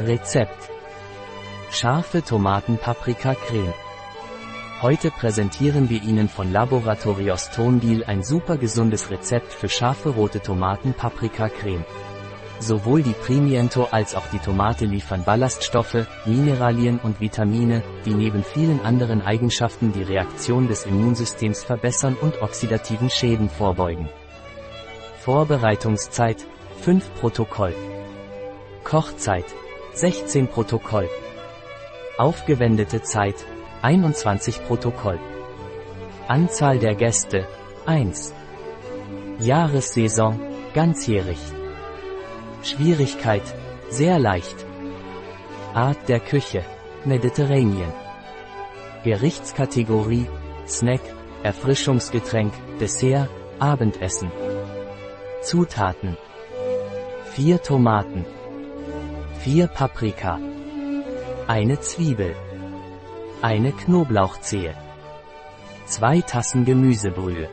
Rezept. Scharfe Tomaten-Paprika-Creme. Heute präsentieren wir Ihnen von Laboratorios Tonbil ein super gesundes Rezept für scharfe rote Tomaten-Paprika-Creme. Sowohl die Primiento als auch die Tomate liefern Ballaststoffe, Mineralien und Vitamine, die neben vielen anderen Eigenschaften die Reaktion des Immunsystems verbessern und oxidativen Schäden vorbeugen. Vorbereitungszeit 5 Protokoll. Kochzeit 16 Protokoll. Aufgewendete Zeit 21 Protokoll. Anzahl der Gäste 1. Jahressaison ganzjährig. Schwierigkeit, sehr leicht. Art der Küche, Mediterranean. Gerichtskategorie, Snack, Erfrischungsgetränk, Dessert, Abendessen. Zutaten. 4 Tomaten. 4 Paprika. Eine Zwiebel. Eine Knoblauchzehe. 2 Tassen Gemüsebrühe.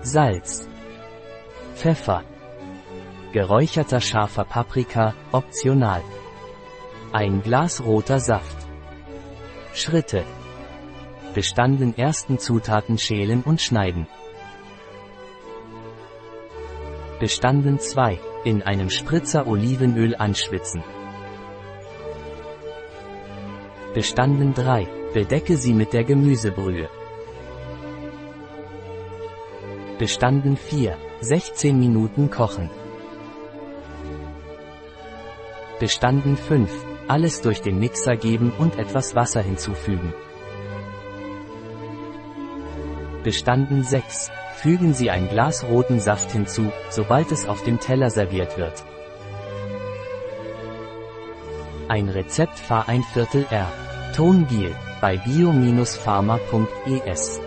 Salz. Pfeffer. Geräucherter scharfer Paprika, optional. Ein Glas roter Saft. Schritte. Bestanden ersten Zutaten schälen und schneiden. Bestanden 2. In einem Spritzer Olivenöl anschwitzen. Bestanden 3. Bedecke sie mit der Gemüsebrühe. Bestanden 4. 16 Minuten kochen. Bestanden 5. Alles durch den Mixer geben und etwas Wasser hinzufügen. Bestanden 6. Fügen Sie ein Glas roten Saft hinzu, sobald es auf dem Teller serviert wird. Ein Rezept Fahr ein Viertel R. Tonbiel bei bio-pharma.es